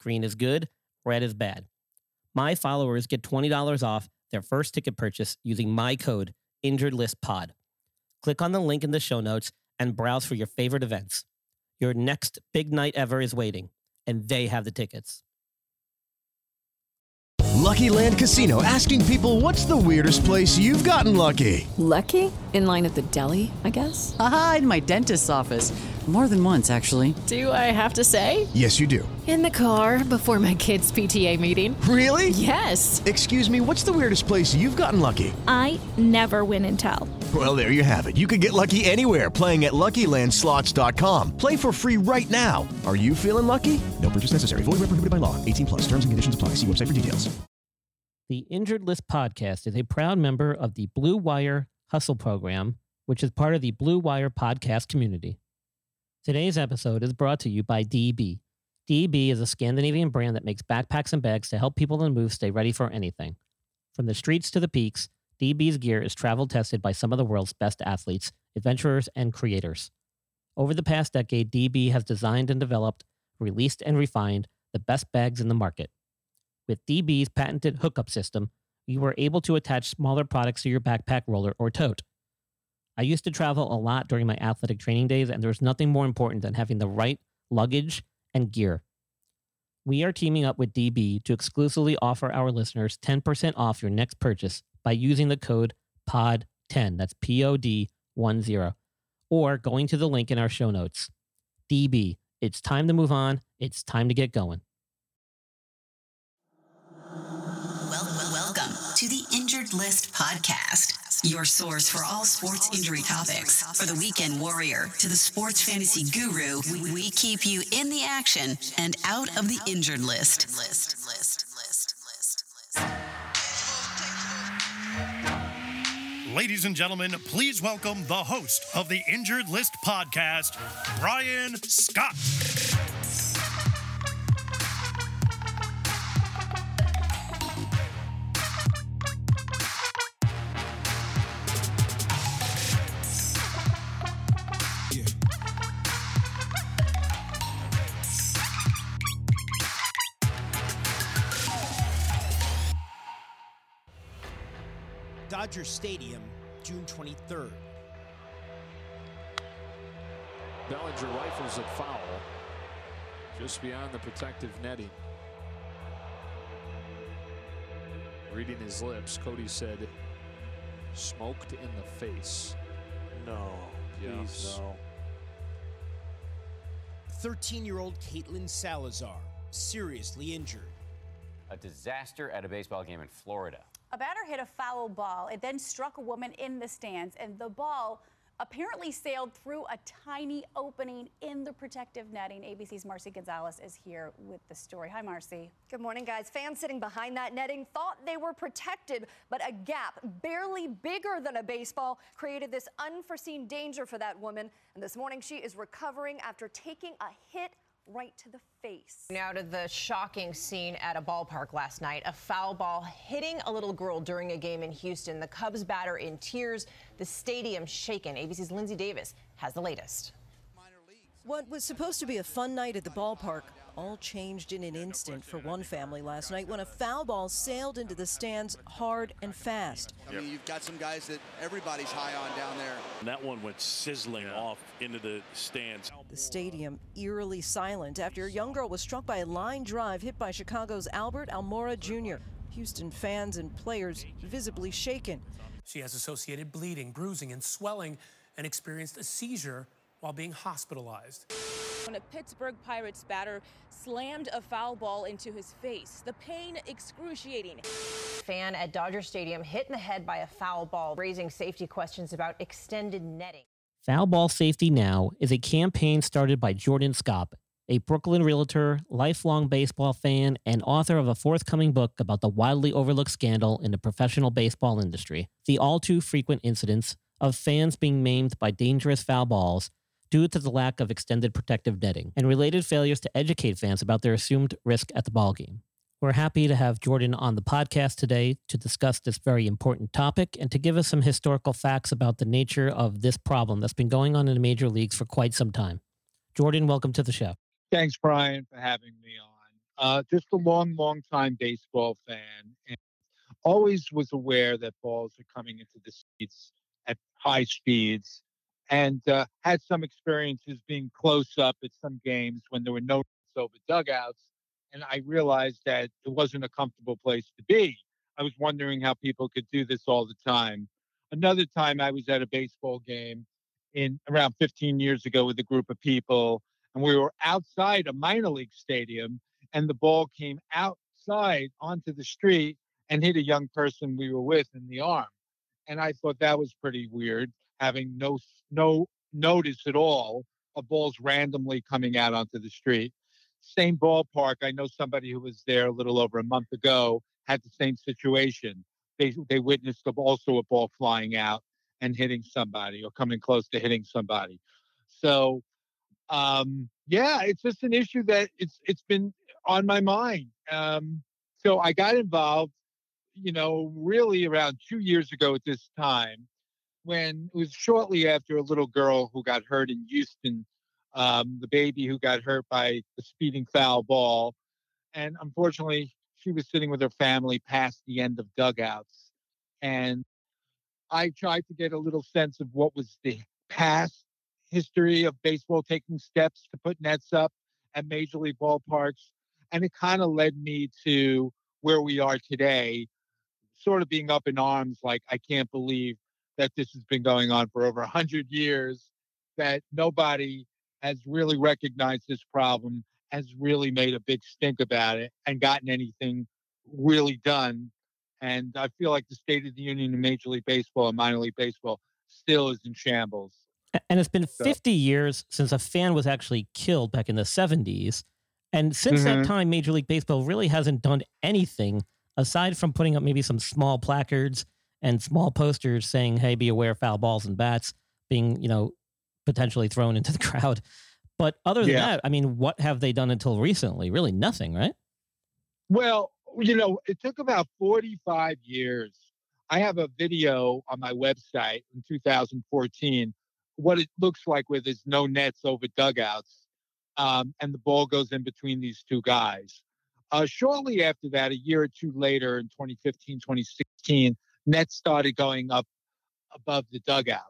Green is good, red is bad. My followers get $20 off their first ticket purchase using my code InjuredListPod. Click on the link in the show notes and browse for your favorite events. Your next big night ever is waiting, and they have the tickets. Lucky Land Casino asking people what's the weirdest place you've gotten lucky? Lucky? In line at the deli, I guess? Aha, in my dentist's office. More than once, actually. Do I have to say? Yes, you do. In the car before my kids' PTA meeting. Really? Yes. Excuse me, what's the weirdest place you've gotten lucky? I never win and tell. Well, there you have it. You can get lucky anywhere playing at LuckyLandSlots.com. Play for free right now. Are you feeling lucky? No purchase necessary. Void where prohibited by law. 18 plus. Terms and conditions apply. See website for details. The Injured List podcast is a proud member of the Blue Wire Hustle program, which is part of the Blue Wire podcast community. Today's episode is brought to you by DB. DB is a Scandinavian brand that makes backpacks and bags to help people in the move stay ready for anything. From the streets to the peaks, DB's gear is travel tested by some of the world's best athletes, adventurers, and creators. Over the past decade, DB has designed and developed, released, and refined the best bags in the market. With DB's patented hookup system, you are able to attach smaller products to your backpack, roller, or tote. I used to travel a lot during my athletic training days, and there's nothing more important than having the right luggage and gear. We are teaming up with DB to exclusively offer our listeners 10% off your next purchase by using the code POD10, that's P O D 10, or going to the link in our show notes. DB, it's time to move on, it's time to get going. Welcome to the Injured List podcast, your source for all sports injury topics. For the weekend warrior to the sports fantasy guru, we, keep you in the action and out of the injured. List, list, list, list, list. Ladies and gentlemen, please welcome the host of the Injured List podcast, Brian Scott. Dodger Stadium, June 23rd. Bellinger rifles it foul just beyond the protective netting. Reading his lips, Cody said, smoked in the face. No, Please, no. 13 year old Caitlin Salazar, seriously injured. A disaster at a baseball game in Florida. A batter hit a foul ball. It then struck a woman in the stands, and the ball apparently sailed through a tiny opening in the protective netting. ABC's Marci Gonzalez is here with the story. Hi, Marci. Good morning, guys. Fans sitting behind that netting thought they were protected, but a gap barely bigger than a baseball created this unforeseen danger for that woman. And this morning, she is recovering after taking a hit right to the face. Now to the shocking scene at a ballpark last night. A foul ball hitting a little girl during a game in Houston. The Cubs batter in tears, the stadium shaken. ABC's Lindsey Davis has the latest. What was supposed to be a fun night at the ballpark all changed in an instant for one family last night when a foul ball sailed into the stands hard and fast. I mean, you've got some guys that everybody's high on down there. And that one went sizzling off into the stands. The stadium eerily silent after a young girl was struck by a line drive hit by Chicago's Albert Almora Jr. Houston fans and players visibly shaken. She has associated bleeding, bruising, and swelling and experienced a seizure while being hospitalized. When a Pittsburgh Pirates batter slammed a foul ball into his face, the pain excruciating. Fan at Dodger Stadium hit in the head by a foul ball, raising safety questions about extended netting. Foul Ball Safety Now is a campaign started by Jordan Skopp, a Brooklyn realtor, lifelong baseball fan, and author of a forthcoming book about the widely overlooked scandal in the professional baseball industry, the all too frequent incidents of fans being maimed by dangerous foul balls due to the lack of extended protective netting, and related failures to educate fans about their assumed risk at the ballgame. We're happy to have Jordan on the podcast today to discuss this very important topic and to give us some historical facts about the nature of this problem that's been going on in the major leagues for quite some time. Jordan, welcome to the show. Thanks, Brian, for having me on. Uh, just a long, long time baseball fan, and always was aware that balls are coming into the seats at high speeds, and uh, had some experiences being close up at some games when there were no over dugouts, and I realized that it wasn't a comfortable place to be. I was wondering how people could do this all the time. Another time, I was at a baseball game in around 15 years ago with a group of people and we were outside a minor league stadium and the ball came outside onto the street and hit a young person we were with in the arm and i thought that was pretty weird having no no notice at all of balls randomly coming out onto the street. Same ballpark i know somebody who was there a little over a month ago had the same situation. They they witnessed also a ball flying out and hitting somebody or coming close to hitting somebody. So um, yeah, it's just an issue that it's it's been on my mind. Um, so I got involved, you know, really around two years ago at this time, when it was shortly after a little girl who got hurt in Houston, um, the baby who got hurt by the speeding foul ball, and unfortunately, she was sitting with her family past the end of dugouts, and I tried to get a little sense of what was the past history of baseball taking steps to put nets up at major league ballparks. And it kind of led me to where we are today, sort of being up in arms like, I can't believe that this has been going on for over 100 years, that nobody has really recognized this problem, has really made a big stink about it, and gotten anything really done. And I feel like the state of the union in Major League Baseball and minor league baseball still is in shambles. And it's been 50 years since a fan was actually killed back in the 70s. And since mm-hmm. that time, Major League Baseball really hasn't done anything aside from putting up maybe some small placards and small posters saying, hey, be aware of foul balls and bats being, you know, potentially thrown into the crowd. But other than yeah. that, I mean, what have they done until recently? Really nothing, right? Well, you know, it took about 45 years. I have a video on my website in 2014 what it looks like where there's no nets over dugouts, um, and the ball goes in between these two guys. Uh, shortly after that, a year or two later, in 2015, 2016, nets started going up above the dugouts.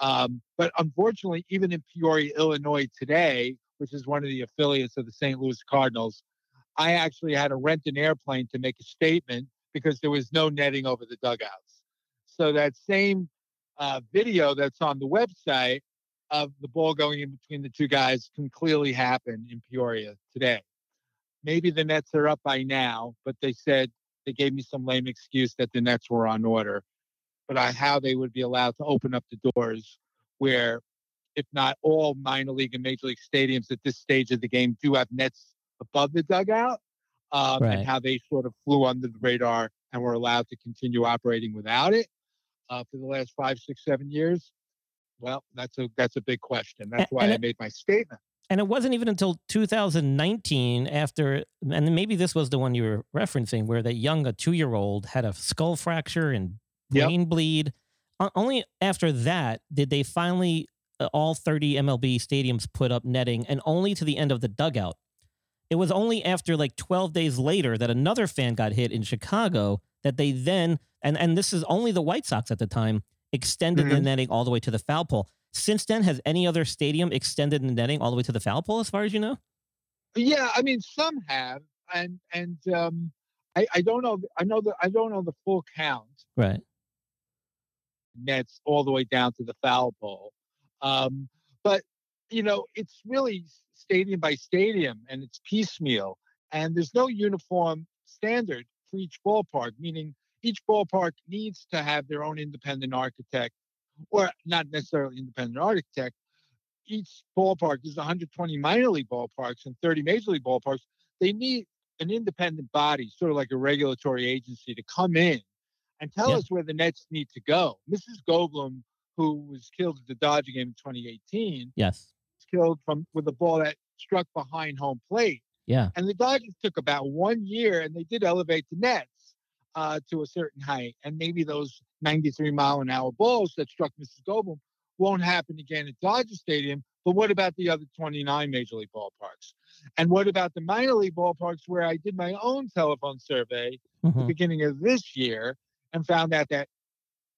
Um, but unfortunately, even in Peoria, Illinois today, which is one of the affiliates of the St. Louis Cardinals, I actually had to rent an airplane to make a statement because there was no netting over the dugouts. So that same uh, video that's on the website of the ball going in between the two guys can clearly happen in Peoria today. Maybe the nets are up by now, but they said they gave me some lame excuse that the nets were on order. But I, how they would be allowed to open up the doors where, if not all minor league and major league stadiums at this stage of the game do have nets above the dugout, um, right. and how they sort of flew under the radar and were allowed to continue operating without it uh, for the last five, six, seven years? Well, that's a that's a big question. That's why and I it, made my statement. And it wasn't even until 2019 after, and maybe this was the one you were referencing, where that young, a two year old, had a skull fracture and brain yep. bleed. Only after that did they finally, uh, all 30 MLB stadiums put up netting, and only to the end of the dugout. It was only after like 12 days later that another fan got hit in Chicago that they then and and this is only the White Sox at the time extended mm-hmm. the netting all the way to the foul pole. Since then, has any other stadium extended the netting all the way to the foul pole, as far as you know? Yeah, I mean some have, and and um, I I don't know. I know that I don't know the full count. Right. Nets all the way down to the foul pole, um, but you know it's really stadium by stadium, and it's piecemeal, and there's no uniform standard for each ballpark. Meaning each ballpark needs to have their own independent architect, or not necessarily independent architect. each ballpark is 120 minor league ballparks and 30 major league ballparks. They need an independent body, sort of like a regulatory agency, to come in and tell Yeah. us where the Nets need to go. Mrs. Goldbloom, who was killed at the Dodger game in 2018, Yes. was killed from with a ball that struck behind home plate. Yeah. And the Dodgers took about one year, and they did elevate the Nets uh, to a certain height. And maybe those 93 mile an hour balls that struck Mrs. Goldbloom won't happen again at Dodger Stadium. But what about the other 29 major league ballparks? And what about the minor league ballparks where I did my own telephone survey at the Mhm. beginning of this year and found out that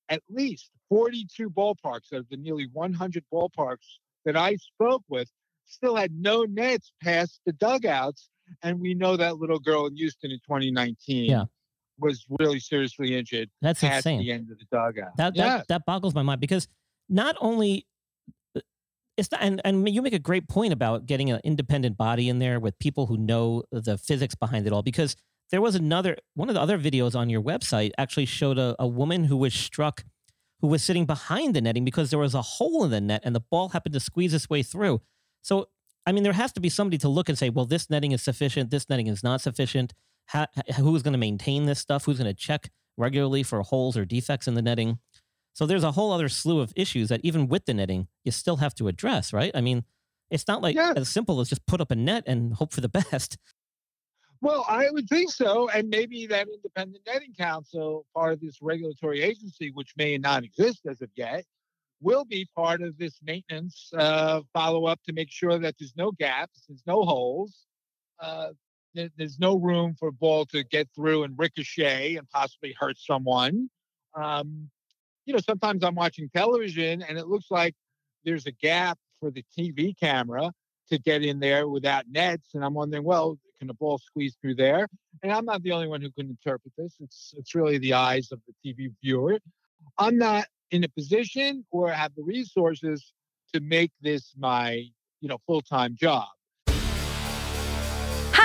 at least 42 ballparks out of the nearly 100 ballparks that I spoke with still had no nets past the dugouts. And we know that little girl in Houston in 2019 Yeah. Was really seriously injured That's past insane. the end of the dugout. That yeah. that that boggles my mind because not only uh, it's not, and and you make a great point about getting an independent body in there with people who know the physics behind it all because there was another one of the other videos on your website actually showed a, a woman who was struck who was sitting behind the netting because there was a hole in the net and the ball happened to squeeze its way through. So I mean there has to be somebody to look and say, well, this netting is sufficient, this netting is not sufficient. How, who's going to maintain this stuff? Who's going to check regularly for holes or defects in the netting? So there's a whole other slew of issues that even with the netting, you still have to address, right? I mean, it's not like as simple as just put up a net and hope for the best. Well, I would think so. And maybe that independent netting council, part of this regulatory agency, which may not exist as of yet, will be part of this maintenance uh, follow up to make sure that there's no gaps, there's no holes, uh, there's no room for a ball to get through and ricochet and possibly hurt someone. Um, you know, sometimes I'm watching television and it looks like there's a gap for the TV camera to get in there without nets. And I'm wondering, well, can the ball squeeze through there? And I'm not the only one who can interpret this. It's it's really the eyes of the TV viewer. I'm not in a position or have the resources to make this my, you know, full-time job.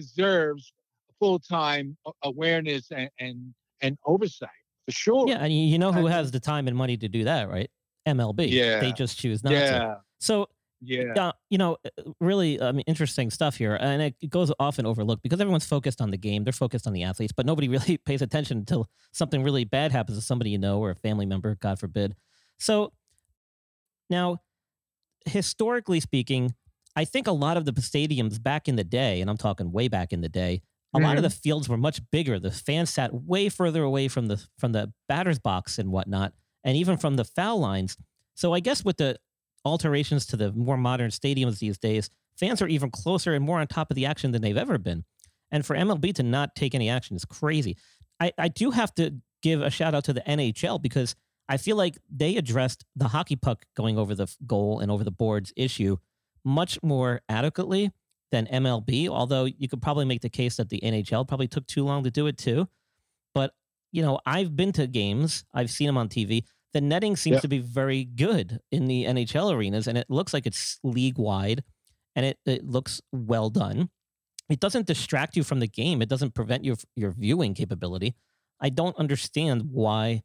deserves full-time awareness and, and and oversight for sure. Yeah, and you know who has the time and money to do that, right? MLB. Yeah. They just choose not Yeah. to. So Yeah. uh, you know, uh, really I mean, interesting stuff here. And it goes often overlooked because everyone's focused on the game. They're focused on the athletes, but nobody really pays attention until something really bad happens to somebody you know or a family member, God forbid. So now, historically speaking, I think a lot of the stadiums back in the day, and I'm talking way back in the day, a lot of Mhm. the fields were much bigger. The fans sat way further away from the from the batter's box and whatnot, and even from the foul lines. So I guess with the alterations to the more modern stadiums these days, fans are even closer and more on top of the action than they've ever been. And for MLB to not take any action is crazy. I, I do have to give a shout out to the NHL because I feel like they addressed the hockey puck going over the goal and over the boards issue much more adequately than MLB. Although you could probably make the case that the NHL probably took too long to do it too. But you know, I've been to games, I've seen them on TV. The netting seems Yeah. to be very good in the NHL arenas, and it looks like it's league wide, and it, it looks well done. It doesn't distract you from the game. It doesn't prevent your your viewing capability. I don't understand why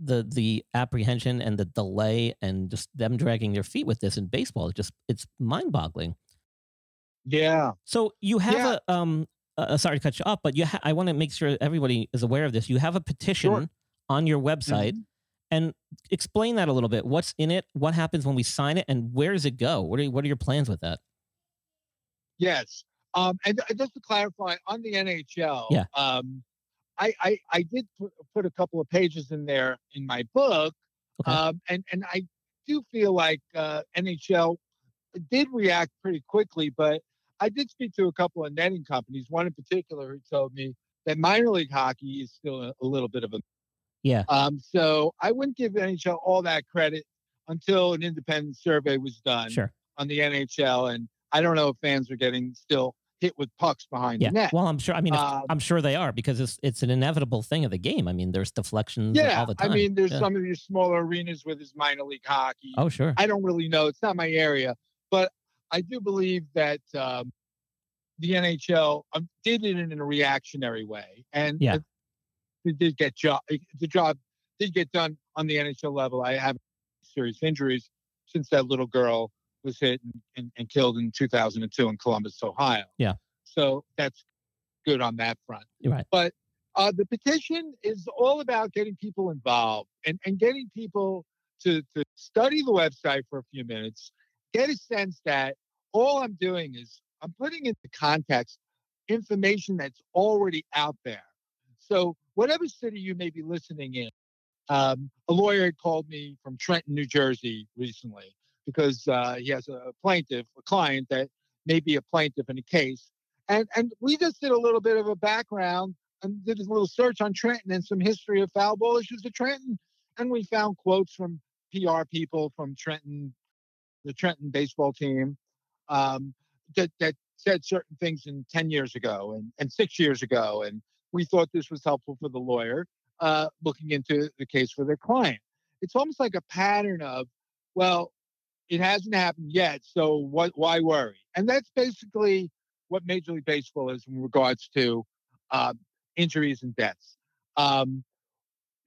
the the apprehension and the delay and just them dragging their feet with this in baseball. It just it's mind boggling. Yeah. So you have Yeah. a um uh, sorry to cut you off, but you ha- I want to make sure everybody is aware of this. You have a petition on your website Mm-hmm. and explain that a little bit. What's in it? What happens when we sign it and where does it go? What are what are your plans with that? Yes. Um, and uh, just to clarify on the NHL, Yeah. um, I, I, I did put, put a couple of pages in there in my book. Okay. Um, and, and I do feel like uh, NHL did react pretty quickly, but I did speak to a couple of netting companies, one in particular who told me that minor league hockey is still a, a little bit of a Yeah. um, so I wouldn't give NHL all that credit until an independent survey was done. Sure. on the NHL, and I don't know if fans are getting still hit with pucks behind Yeah. the net. Well, I'm sure. I mean, Um, I'm sure they are because it's it's an inevitable thing of the game. I mean, there's deflections Yeah, all the time. I mean, there's Yeah. some of these smaller arenas where there's minor league hockey. Oh, sure. I don't really know. It's not my area, but I do believe that um, the NHL um, did it in a reactionary way, and Yeah. it, it did get job. The job did get done on the NHL level. I have serious injuries since that little girl was hit and, and, and killed in 2002 in Columbus, Ohio. Yeah. So that's good on that front. You're right. But uh, the petition is all about getting people involved and, and getting people to, to study the website for a few minutes, get a sense that all I'm doing is I'm putting into context information that's already out there. So, whatever city you may be listening in, um, a lawyer had called me from Trenton, New Jersey recently because uh, he has a plaintiff, a client that may be a plaintiff in a case. And, and we just did a little bit of a background and did a little search on Trenton and some history of foul ball issues at Trenton. And we found quotes from PR people from Trenton, the Trenton baseball team, um, that, that said certain things in 10 years ago and, and six years ago. And we thought this was helpful for the lawyer uh, looking into the case for their client. It's almost like a pattern of, well, it hasn't happened yet, so what? Why worry? And that's basically what Major League Baseball is in regards to uh, injuries and deaths. Um,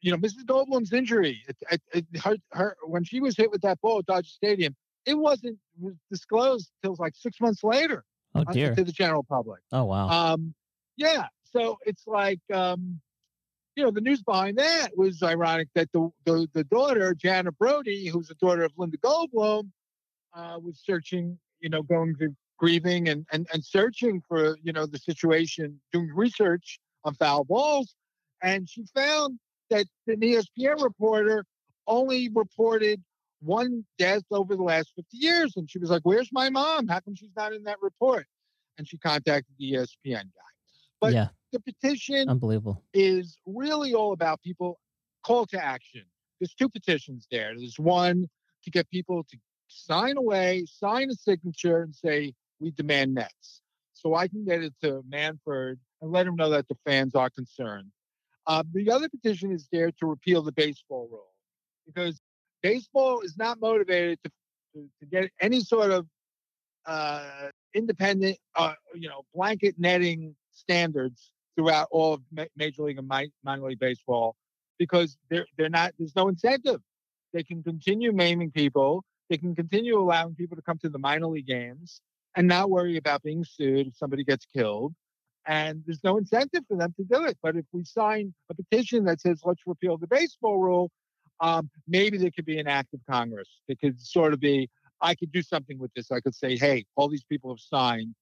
you know, Mrs. Goldbloom's injury, it, it, it, her, her when she was hit with that ball at Dodger Stadium, it wasn't disclosed till like six months later Oh dear. to the general public. Oh wow. Um, yeah. So it's like, um, you know, the news behind that was ironic that the the, the daughter, Jana Brody, who's the daughter of Linda Goldbloom, uh, was searching, you know, going to grieving and, and and searching for, you know, the situation, doing research on foul balls, and she found that an E ESPN reporter only reported one death over the last 50 years. And she was like, Where's my mom? How come she's not in that report? And she contacted the ESPN guy. But yeah. the petition Unbelievable. is really all about people call to action. There's two petitions there. There's one to get people to sign away, sign a signature, and say, We demand nets. So I can get it to Manfred and let him know that the fans are concerned. Uh, the other petition is there to repeal the baseball rule because baseball is not motivated to, to, to get any sort of uh, independent, uh, you know, blanket netting standards throughout all of ma- Major League and mi- minor league baseball because they're they're not. There's no incentive. They can continue maiming people. They can continue allowing people to come to the minor league games and not worry about being sued if somebody gets killed. And there's no incentive for them to do it. But if we sign a petition that says let's repeal the baseball rule, um, maybe there could be an act of Congress. It could sort of be, I could do something with this. I could say, hey, all these people have signed.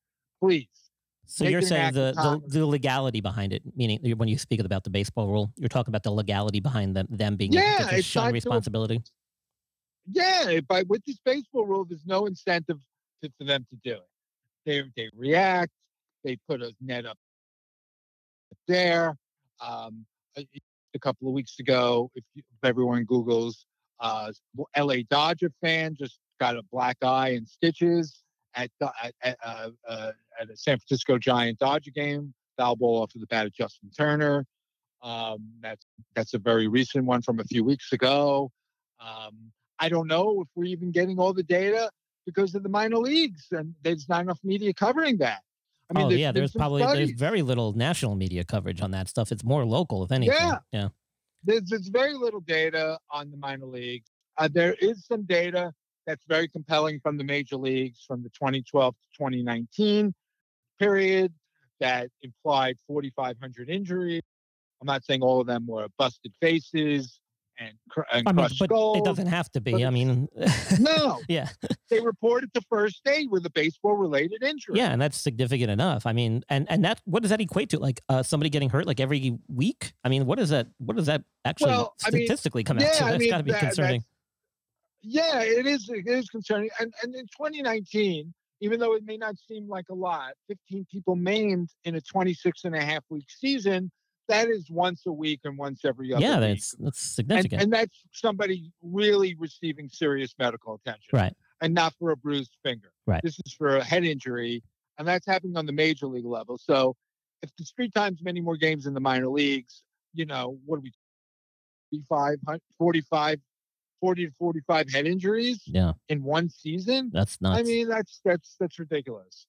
Please. So you're saying the, the the legality behind it, meaning when you speak about the baseball rule, you're talking about the legality behind them them being able Yeah, to it's shun not to- responsibility. Yeah, but with this baseball rule, there's no incentive to, for them to do it. They they react. They put a net up there. Um, a, a couple of weeks ago, if, you, if everyone Google's, uh, L.A. Dodger fan just got a black eye and stitches at at at, uh, uh, at a San Francisco Giant Dodger game. Foul ball off of the bat of Justin Turner. Um, that's that's a very recent one from a few weeks ago. Um, I don't know if we're even getting all the data because of the minor leagues, and there's not enough media covering that. I mean, oh there's yeah, been there's probably studies. there's very little national media coverage on that stuff. It's more local, if anything. Yeah. Yeah. There's, there's very little data on the minor leagues. Uh, there is some data that's very compelling from the major leagues from the 2012 to 2019 period that implied 4,500 injuries. I'm not saying all of them were busted faces and, cr- and I mean, crushed but skulls. it doesn't have to be. I mean, no, yeah, they reported the first day with a baseball-related injury. yeah, and that's significant enough. I mean, and and that what does that equate to? Like uh, somebody getting hurt like every week? I mean, what is that? What does that actually Well, I mean, statistically come out yeah, to? I That's mean, got to be that- concerning. Yeah, it is. It is concerning. And and in 2019, even though it may not seem like a lot, 15 people maimed in a 26 and a half week season. That is once a week and once every other Yeah, week. that's that's and, significant. and that's somebody really receiving serious medical attention. right. and not for a bruised finger. Right. This is for a head injury, and that's happening on the major league level. So if there's three times many more games in the minor leagues, you know, what are we 45, 45, 40 to 45 head injuries Yeah. in one season? That's not. I mean, that's that's that's ridiculous.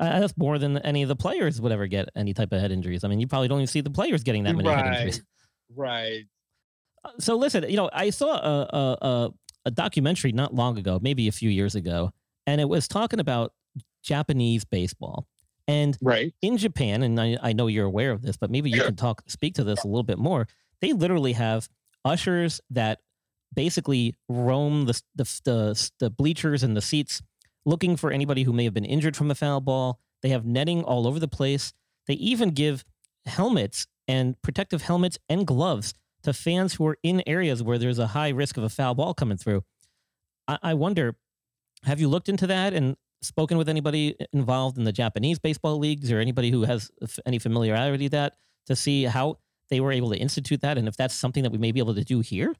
Uh, that's more than any of the players would ever get any type of head injuries. I mean, you probably don't even see the players getting that many head injuries. Right. Right. So listen, you know, I saw a, a a a documentary not long ago, maybe a few years ago, and it was talking about Japanese baseball. And right. in Japan, and I, I know you're aware of this, but maybe you can talk speak to this a little bit more. They literally have ushers that basically roam the the the, the bleachers and the seats looking for anybody who may have been injured from a foul ball. They have netting all over the place. They even give helmets and protective helmets and gloves to fans who are in areas where there's a high risk of a foul ball coming through. I, I wonder, have you looked into that and spoken with anybody involved in the Japanese baseball leagues or anybody who has any familiarity with that to see how they were able to institute that and if that's something that we may be able to do here?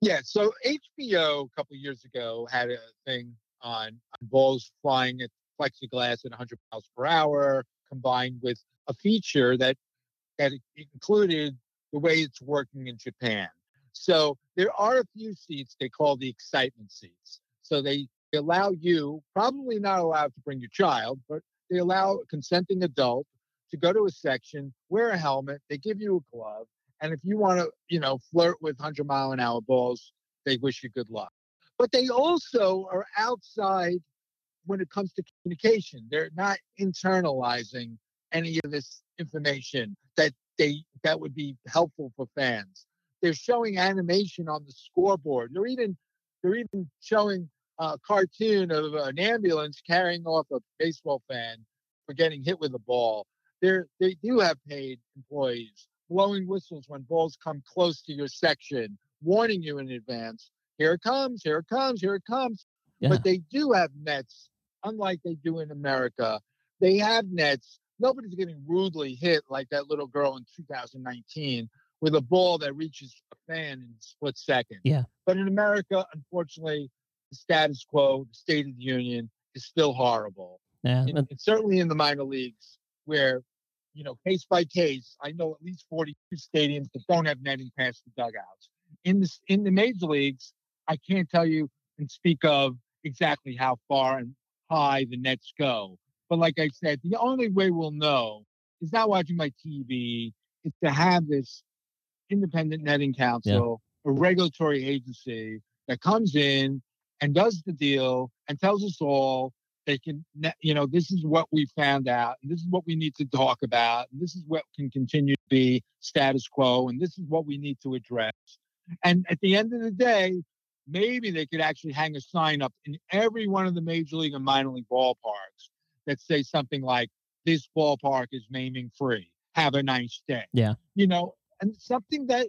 Yeah, so HBO a couple years ago had a thing on, on balls flying at plexiglass at 100 miles per hour, combined with a feature that that included the way it's working in Japan. So there are a few seats they call the excitement seats. So they allow you, probably not allowed to bring your child, but they allow a consenting adult to go to a section, wear a helmet, they give you a glove, and if you want to, you know, flirt with 100 mile an hour balls, they wish you good luck. But they also are outside when it comes to communication. They're not internalizing any of this information that they that would be helpful for fans. They're showing animation on the scoreboard. They're even they're even showing a cartoon of an ambulance carrying off a baseball fan for getting hit with a ball. They're they do have paid employees blowing whistles when balls come close to your section, warning you in advance. Here it comes, here it comes, here it comes. Yeah. But they do have nets, unlike they do in America. They have nets. Nobody's getting rudely hit like that little girl in 2019 with a ball that reaches a fan in a split second. Yeah. But in America, unfortunately, the status quo, the state of the union is still horrible. Yeah. And- and certainly in the minor leagues, where, you know, case by case, I know at least 42 stadiums that don't have netting past the dugouts. In the, in the major leagues, I can't tell you and speak of exactly how far and high the nets go. But like I said, the only way we'll know is not watching my TV. It's to have this independent netting council, a regulatory agency that comes in and does the deal and tells us all they can, you know, this is what we found out, and this is what we need to talk about, and this is what can continue to be status quo, and this is what we need to address. And at the end of the day, maybe they could actually hang a sign up in every one of the major league and minor league ballparks that say something like, this ballpark is naming free. Have a nice day. Yeah. You know, and something that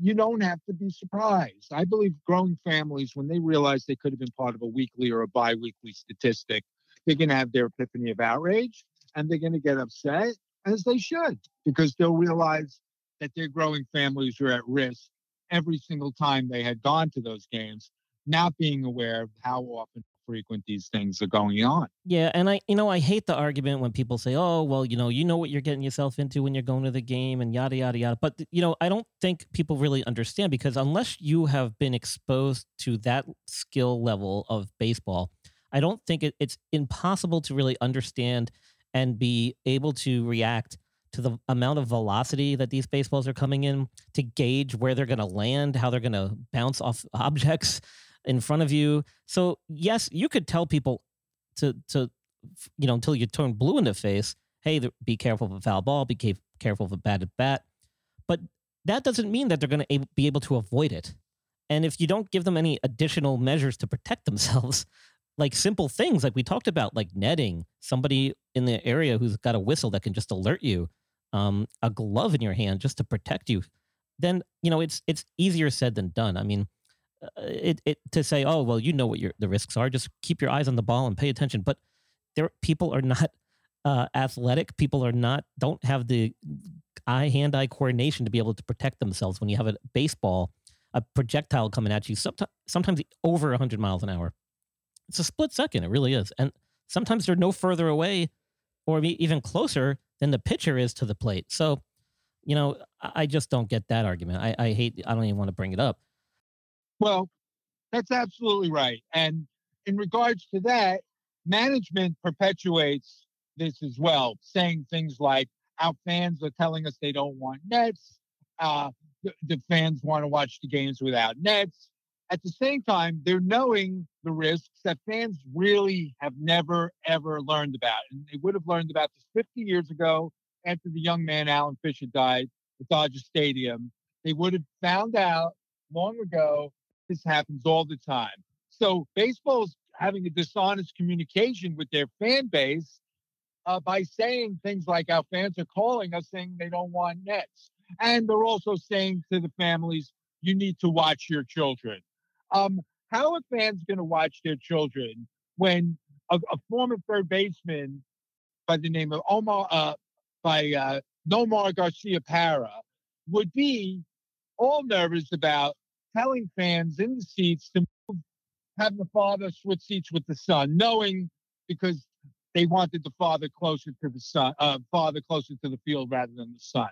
You don't have to be surprised. I believe growing families, when they realize they could have been part of a weekly or a bi weekly statistic, they're going to have their epiphany of outrage and they're going to get upset, as they should, because they'll realize that their growing families are at risk every single time they had gone to those games, not being aware of how often frequent these things are going on. Yeah, and I, you know, I hate the argument when people say, "Oh, well, you know, you know what you're getting yourself into when you're going to the game," and yada yada yada. But you know, I don't think people really understand because unless you have been exposed to that skill level of baseball, I don't think it, it's impossible to really understand and be able to react to the amount of velocity that these baseballs are coming in to gauge where they're going to land, how they're going to bounce off objects in front of you. So yes, you could tell people to to you know until you turn blue in the face, hey, be careful of a foul ball, be careful of a batted bat, but that doesn't mean that they're going to be able to avoid it. And if you don't give them any additional measures to protect themselves, like simple things like we talked about, like netting, somebody in the area who's got a whistle that can just alert you, um, a glove in your hand just to protect you, then you know it's it's easier said than done. I mean, it it to say, oh well, you know what your the risks are. Just keep your eyes on the ball and pay attention. But there, people are not uh, athletic. People are not don't have the eye hand eye coordination to be able to protect themselves when you have a baseball, a projectile coming at you. Sometimes sometimes over hundred miles an hour. It's a split second. It really is, and sometimes they're no further away, or even closer than the pitcher is to the plate. So, you know, I just don't get that argument. I, I hate. I don't even want to bring it up. Well, that's absolutely right. And in regards to that, management perpetuates this as well, saying things like our fans are telling us they don't want nets. Uh, the, the fans want to watch the games without nets. At the same time, they're knowing the risks that fans really have never, ever learned about. And they would have learned about this 50 years ago after the young man Alan Fisher died at Dodger Stadium. They would have found out long ago this happens all the time. So baseball's having a dishonest communication with their fan base uh, by saying things like our fans are calling us saying they don't want nets. And they're also saying to the families, you need to watch your children. Um, how are fans going to watch their children when a, a, former third baseman by the name of Omar, uh, by uh, Nomar Garciaparra, would be all nervous about telling fans in the seats to move, have the father switch seats with the son, knowing because they wanted the father closer to the son, uh, father closer to the field rather than the son.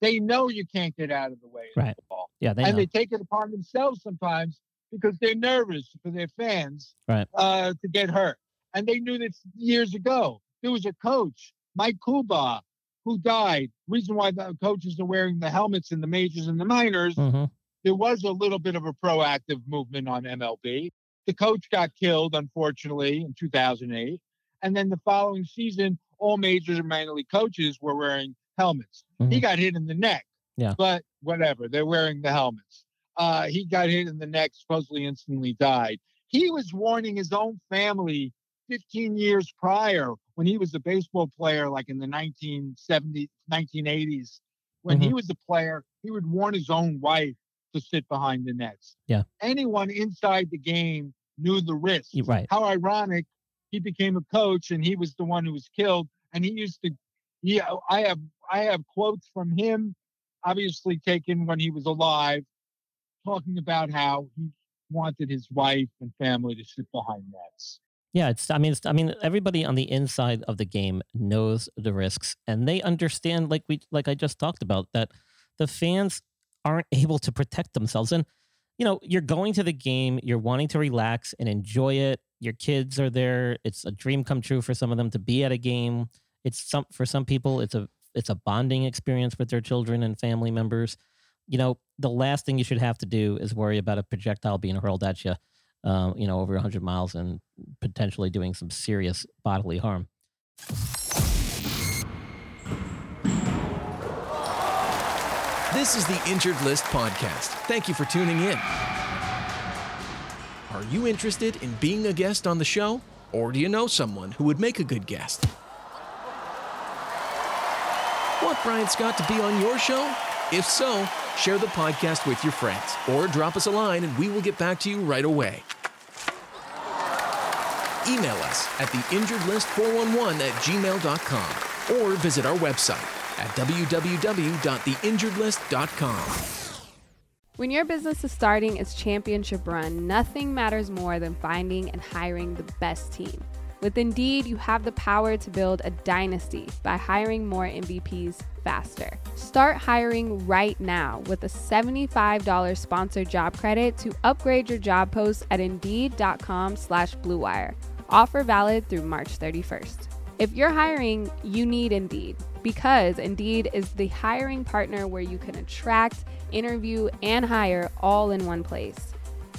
They know you can't get out of the way of right. the ball. Yeah, they and know. they take it upon themselves sometimes because they're nervous for their fans right. uh, to get hurt. And they knew this years ago. There was a coach, Mike Coolbaugh, who died. Reason why the coaches are wearing the helmets in the majors and the minors mm-hmm there was a little bit of a proactive movement on MLB. The coach got killed, unfortunately, in 2008. And then the following season, all majors and minor league coaches were wearing helmets. Mm-hmm. He got hit in the neck. Yeah. But whatever, they're wearing the helmets. Uh, he got hit in the neck, supposedly instantly died. He was warning his own family 15 years prior when he was a baseball player, like in the 1970s, 1980s. When Mm-hmm. he was a player, he would warn his own wife to sit behind the nets. Yeah. Anyone inside the game knew the risk. Right. How ironic he became a coach and he was the one who was killed. And he used to yeah, I have I have quotes from him, obviously taken when he was alive, talking about how he wanted his wife and family to sit behind nets. Yeah, it's. I mean, it's, I mean, everybody on the inside of the game knows the risks, and they understand, like we, like I just talked about, that the fans aren't able to protect themselves. And you know, you're going to the game, you're wanting to relax and enjoy it. Your kids are there. It's a dream come true for some of them to be at a game. It's some for some people, it's a it's a bonding experience with their children and family members. You know, the last thing you should have to do is worry about a projectile being hurled at you, uh, you know, over 100 miles and potentially doing some serious bodily harm. This is the Injured List Podcast. Thank you for tuning in. Are you interested in being a guest on the show? Or do you know someone who would make a good guest? Want Brian Scott to be on your show? If so, share the podcast with your friends or drop us a line and we will get back to you right away. Email us at theinjuredlist411 at gmail.com or visit our website at www.theinjuredlist.com. When your business is starting its championship run, nothing matters more than finding and hiring the best team. With Indeed, you have the power to build a dynasty by hiring more MVPs faster. Start hiring right now with a $75 sponsored job credit to upgrade your job post at Indeed.com slash BlueWire. Offer valid through March 31st. If you're hiring, you need Indeed because Indeed is the hiring partner where you can attract, interview, and hire all in one place.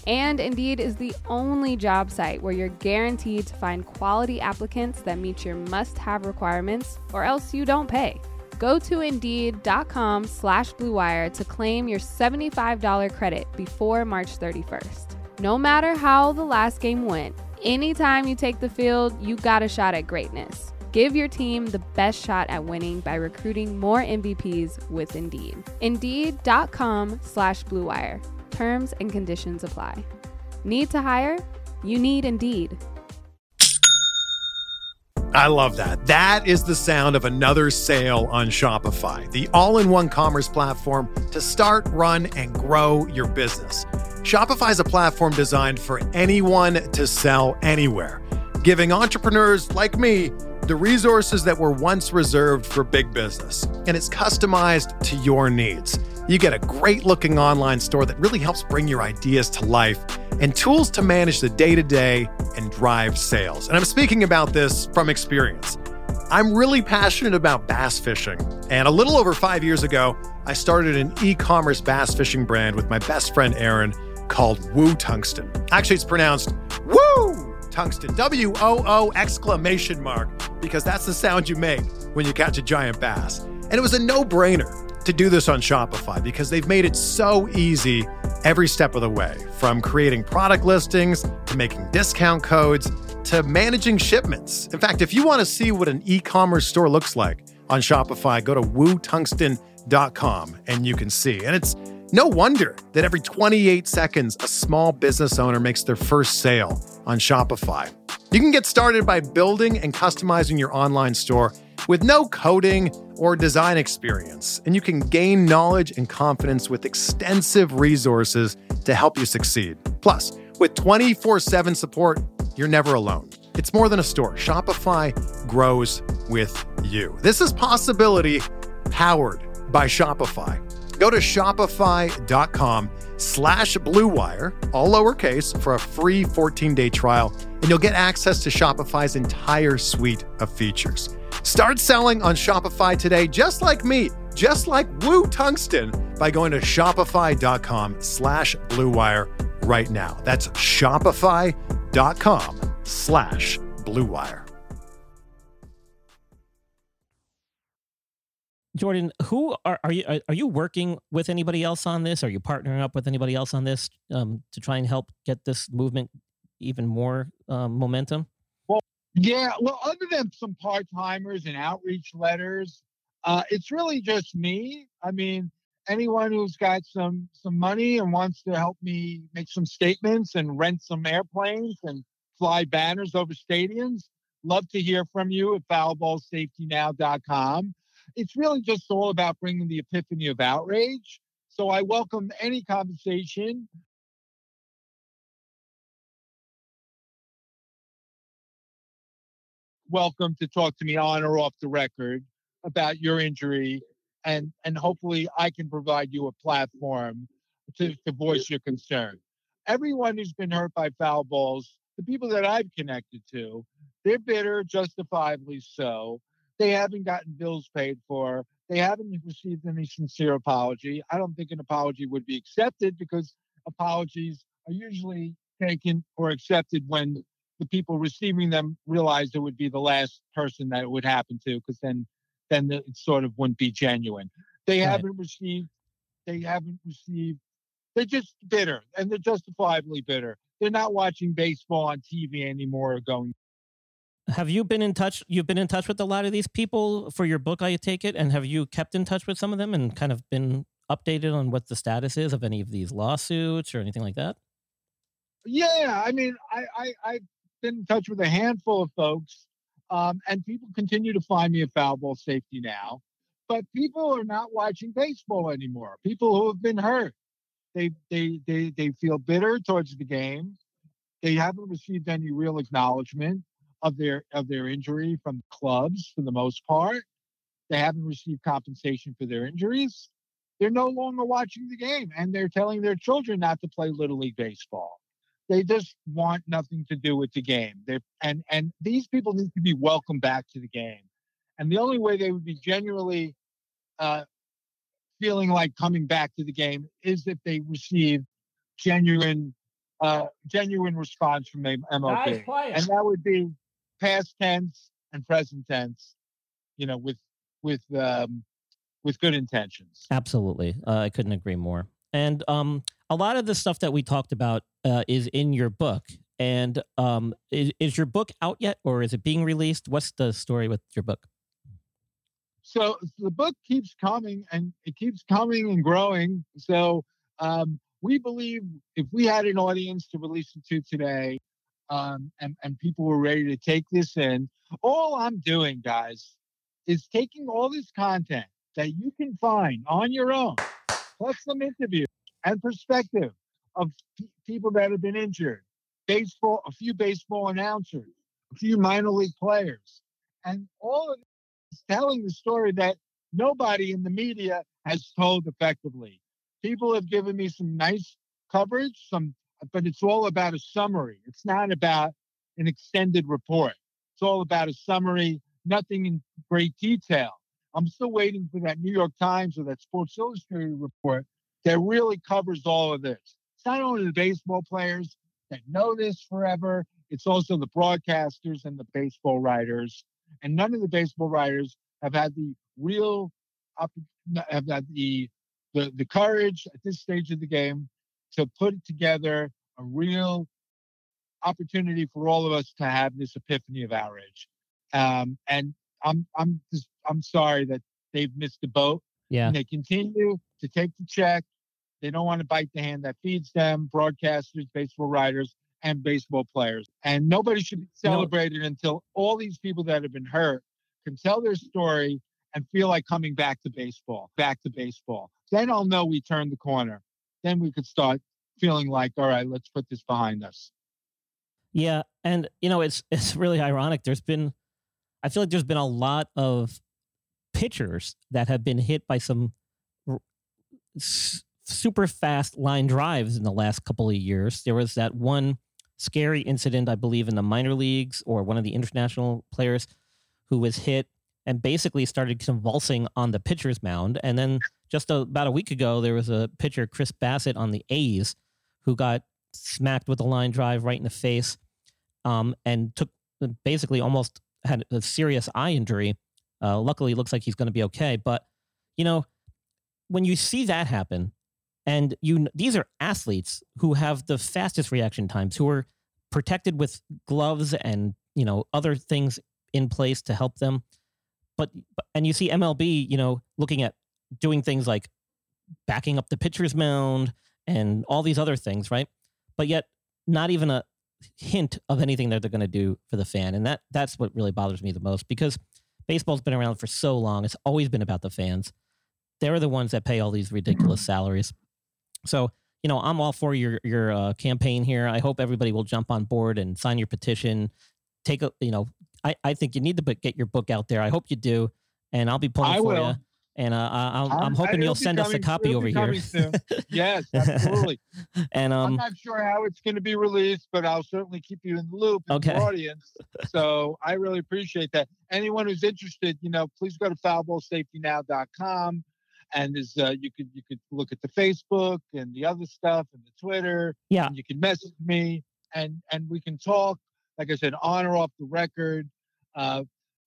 And Indeed is the only job site where you're guaranteed to find quality applicants that meet your must have requirements, or else you don't pay. Go to Indeed.com slash BlueWire to claim your $75 credit before March 31st. No matter how the last game went, anytime you take the field, you got a shot at greatness. Give your team the best shot at winning by recruiting more MVPs with Indeed. Indeed.com slash BlueWire. Terms and conditions apply. Need to hire? You need Indeed. I love that. That is the sound of another sale on Shopify, the all in one commerce platform to start, run, and grow your business. Shopify is a platform designed for anyone to sell anywhere, giving entrepreneurs like me the resources that were once reserved for big business. And it's customized to your needs. You get a great looking online store that really helps bring your ideas to life and tools to manage the day to day and drive sales. And I'm speaking about this from experience. I'm really passionate about bass fishing. And a little over five years ago, I started an e commerce bass fishing brand with my best friend Aaron called Woo Tungsten. Actually, it's pronounced Woo Tungsten, W O O exclamation mark, because that's the sound you make when you catch a giant bass. And it was a no brainer to do this on Shopify because they've made it so easy every step of the way from creating product listings to making discount codes to managing shipments. In fact, if you want to see what an e commerce store looks like on Shopify, go to wootungsten.com and you can see. And it's no wonder that every 28 seconds, a small business owner makes their first sale on Shopify. You can get started by building and customizing your online store with no coding or design experience, and you can gain knowledge and confidence with extensive resources to help you succeed. Plus, with 24 7 support, you're never alone. It's more than a store. Shopify grows with you. This is possibility powered by Shopify. Go to shopify.com slash bluewire, all lowercase, for a free 14-day trial, and you'll get access to Shopify's entire suite of features. Start selling on Shopify today, just like me, just like Woo Tungsten, by going to shopify.com slash bluewire right now. That's shopify.com slash bluewire. Jordan, who are, are you are, you working with anybody else on this? Are you partnering up with anybody else on this um, to try and help get this movement even more um, momentum? Well, yeah. Well, other than some part timers and outreach letters, uh, it's really just me. I mean, anyone who's got some some money and wants to help me make some statements and rent some airplanes and fly banners over stadiums, love to hear from you at foulballsafetynow.com it's really just all about bringing the epiphany of outrage. So I welcome any conversation. Welcome to talk to me on or off the record about your injury, and and hopefully I can provide you a platform to, to voice your concern. Everyone who's been hurt by foul balls, the people that I've connected to, they're bitter, justifiably so they haven't gotten bills paid for. They haven't received any sincere apology. I don't think an apology would be accepted because apologies are usually taken or accepted when the people receiving them realize it would be the last person that it would happen to, because then then it sort of wouldn't be genuine. They right. haven't received. They haven't received. They're just bitter, and they're justifiably bitter. They're not watching baseball on TV anymore or going have you been in touch? You've been in touch with a lot of these people for your book, I take it, and have you kept in touch with some of them and kind of been updated on what the status is of any of these lawsuits or anything like that? Yeah, I mean, I, I I've been in touch with a handful of folks, um, and people continue to find me a foul ball safety now. But people are not watching baseball anymore. People who have been hurt, they they they they feel bitter towards the game. They haven't received any real acknowledgement of their of their injury from clubs for the most part. They haven't received compensation for their injuries. They're no longer watching the game and they're telling their children not to play little league baseball. They just want nothing to do with the game. They and and these people need to be welcomed back to the game. And the only way they would be genuinely uh, feeling like coming back to the game is if they receive genuine uh, genuine response from the MLB. and that would be past tense and present tense, you know, with with um, with good intentions. Absolutely. Uh, I couldn't agree more. And um, a lot of the stuff that we talked about uh, is in your book. And um, is, is your book out yet or is it being released? What's the story with your book? So the book keeps coming and it keeps coming and growing. So um, we believe if we had an audience to release it to today um, and, and people were ready to take this in, all I'm doing, guys, is taking all this content that you can find on your own, plus some interviews and perspective of p- people that have been injured, baseball, a few baseball announcers, a few minor league players, and all of this is telling the story that nobody in the media has told effectively. People have given me some nice coverage, some, but it's all about a summary. It's not about an extended report. It's all about a summary, nothing in great detail. I'm still waiting for that New York Times or that Sports Illustrated report that really covers all of this. It's not only the baseball players that know this forever, it's also the broadcasters and the baseball writers. And none of the baseball writers have had the real have had the the, the courage at this stage of the game to put together a real opportunity for all of us to have this epiphany of our age. Um, and I'm I'm just I'm sorry that they've missed the boat. Yeah. And they continue to take the check. They don't want to bite the hand that feeds them, broadcasters, baseball writers, and baseball players. And nobody should be celebrated until all these people that have been hurt can tell their story and feel like coming back to baseball, back to baseball. Then I'll know we turned the corner. Then we could start feeling like, all right, let's put this behind us. Yeah, and you know it's it's really ironic. There's been, I feel like there's been a lot of pitchers that have been hit by some super fast line drives in the last couple of years. There was that one scary incident, I believe, in the minor leagues or one of the international players who was hit and basically started convulsing on the pitcher's mound. And then just a, about a week ago, there was a pitcher, Chris Bassitt, on the A's, who got smacked with a line drive right in the face, um, and took basically almost had a serious eye injury. Uh, luckily, looks like he's going to be okay. But you know, when you see that happen, and you these are athletes who have the fastest reaction times, who are protected with gloves and you know other things in place to help them. But and you see MLB, you know, looking at doing things like backing up the pitcher's mound and all these other things, right? But yet, not even a hint of anything that they're going to do for the fan, and that that's what really bothers me the most because baseball's been around for so long; it's always been about the fans. They're the ones that pay all these ridiculous salaries. So, you know, I'm all for your your uh, campaign here. I hope everybody will jump on board and sign your petition. Take a, you know, I, I think you need to get your book out there. I hope you do, and I'll be pulling for will. you. And uh, I- I'm, I'm I'm- hoping you'll send us a copy over here. yes, absolutely. and I'm um, not sure how it's going to be released, but I'll certainly keep you in the loop Okay. the audience. So I really appreciate that. Anyone who's interested, you know, please go to foulballsafetynow.com and there's uh, you could you could look at the Facebook and the other stuff and the Twitter. Yeah. And you can message me and and we can talk. Like I said, on or off the record. Uh,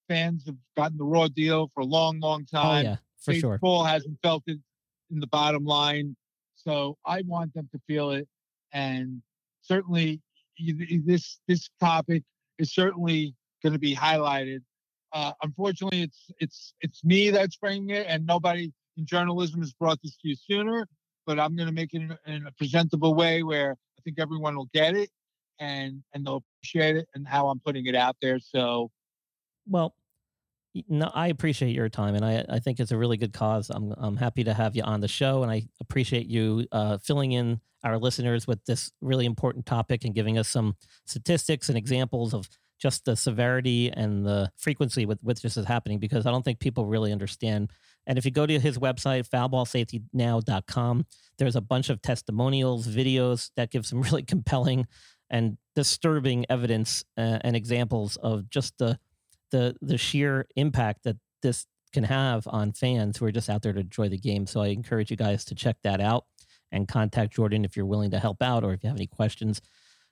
fans have gotten the raw deal for a long, long time. Oh, yeah, for sure. Baseball hasn't felt it in the bottom line. So I want them to feel it. And certainly this this topic is certainly going to be highlighted. Uh, unfortunately, it's it's it's me that's bringing it, and nobody in journalism has brought this to you sooner. But I'm going to make it in, in a presentable way where I think everyone will get it, and and they'll appreciate it, and how I'm putting it out there. So well, no, I appreciate your time, and I, I think it's a really good cause. I'm I'm happy to have you on the show, and I appreciate you uh, filling in our listeners with this really important topic and giving us some statistics and examples of just the severity and the frequency with which this is happening because I don't think people really understand. And if you go to his website, foulballsafetynow.com, there's a bunch of testimonials, videos that give some really compelling and disturbing evidence uh, and examples of just the the the sheer impact that this can have on fans who are just out there to enjoy the game. So I encourage you guys to check that out and contact Jordan if you're willing to help out or if you have any questions.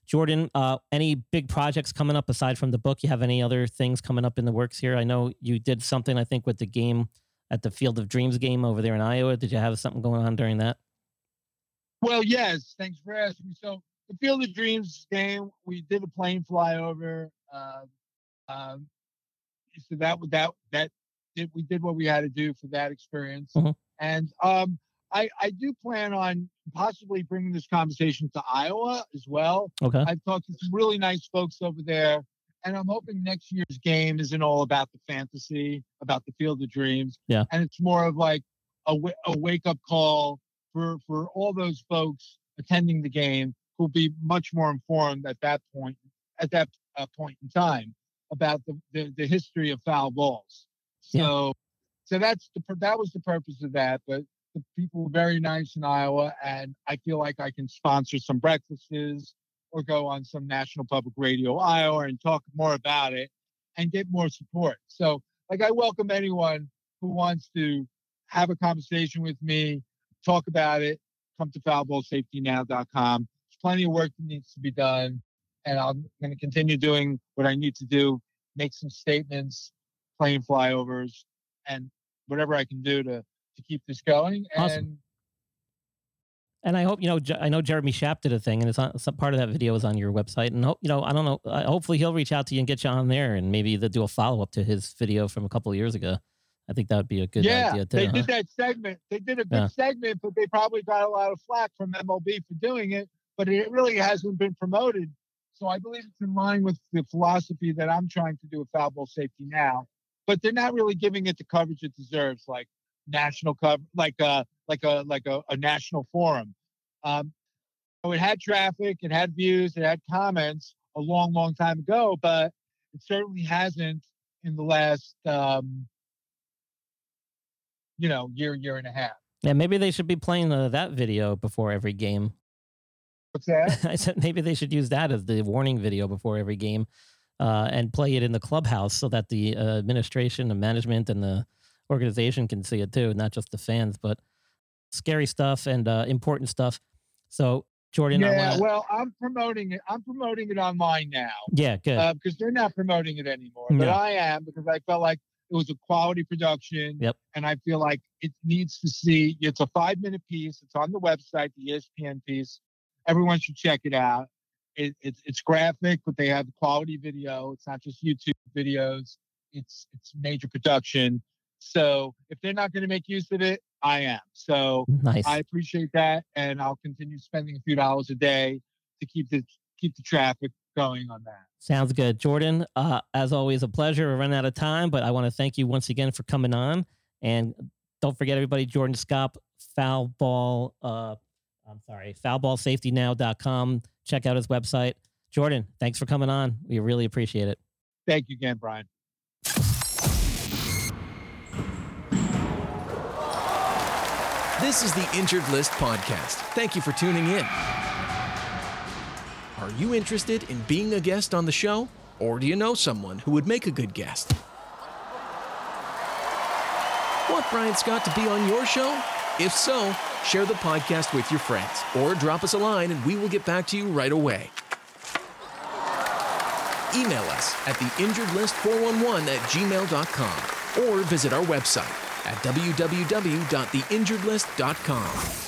Jordan, uh, any big projects coming up aside from the book? You have any other things coming up in the works here? I know you did something, I think, with the game at the Field of Dreams game over there in Iowa. Did you have something going on during that? Well, yes. Thanks for asking. So the Field of Dreams game, we did a plane flyover. Uh, um, so that that that did we did what we had to do for that experience, Mhm. and um, I I do plan on possibly bringing this conversation to Iowa as well. Okay. I've talked to some really nice folks over there, and I'm hoping next year's game isn't all about the fantasy, about the Field of Dreams, Yeah. and it's more of like a, a wake up call for for all those folks attending the game who'll be much more informed at that point at that uh, point in time about the, the the history of foul balls. So so that's the that was the purpose of that. But the people were very nice in Iowa, and I feel like I can sponsor some breakfasts or go on some national public radio Iowa and talk more about it and get more support. So like I welcome anyone who wants to have a conversation with me, talk about it, come to foulballsafetynow.com. Plenty of work that needs to be done. And I'm going to continue doing what I need to do, make some statements, plane flyovers, and whatever I can do to, to keep this going. Awesome. And And I hope you know. I know Jeremy Schaap did a thing, and it's on some part of that video is on your website. And hope you know. I don't know. Hopefully, he'll reach out to you and get you on there, and maybe they'll do a follow up to his video from a couple of years ago. I think that would be a good yeah, idea too. they huh? did that segment. They did a good Yeah. segment, but they probably got a lot of flack from MLB for doing it. But it really hasn't been promoted. So I believe it's in line with the philosophy that I'm trying to do with foul ball safety now. But they're not really giving it the coverage it deserves, like national cover, like a like a like a, a national forum. Um, so it had traffic, it had views, it had comments a long, long time ago, but it certainly hasn't in the last um, you know year, year and a half. Yeah, maybe they should be playing uh, that video before every game. What's that? I said maybe they should use that as the warning video before every game, uh, and play it in the clubhouse so that the uh, administration, the management, and the organization can see it too, not just the fans. But scary stuff and uh, important stuff. So Jordan, I yeah, wanna, well, I'm promoting it. I'm promoting it online now. yeah, good. because they're not promoting it anymore. But I am because I felt like it was a quality production. Yep. And I feel like it needs to see. It's a five minute piece. It's on the website, the ESPN piece. Everyone should check it out. It, it's it's graphic, but they have quality video. It's not just YouTube videos. It's it's major production. So if they're not going to make use of it, I am. So Nice. I appreciate that, and I'll continue spending a few dollars a day to keep the keep the traffic going on that. Sounds good. Jordan, uh, as always, a pleasure. We're running out of time, but I want to thank you once again for coming on. And don't forget, everybody, Jordan Scott, foul ball, uh, I'm sorry, foulballsafetynow.com. Check out his website. Jordan, thanks for coming on. We really appreciate it. Thank you again, Brian. This is the Injured List Podcast. Thank you for tuning in. Are you interested in being a guest on the show? Or do you know someone who would make a good guest? Want Brian Scott to be on your show? If so, share the podcast with your friends or drop us a line and we will get back to you right away. Email us at theinjuredlist411 at gmail.com or visit our website at www.theinjuredlist.com.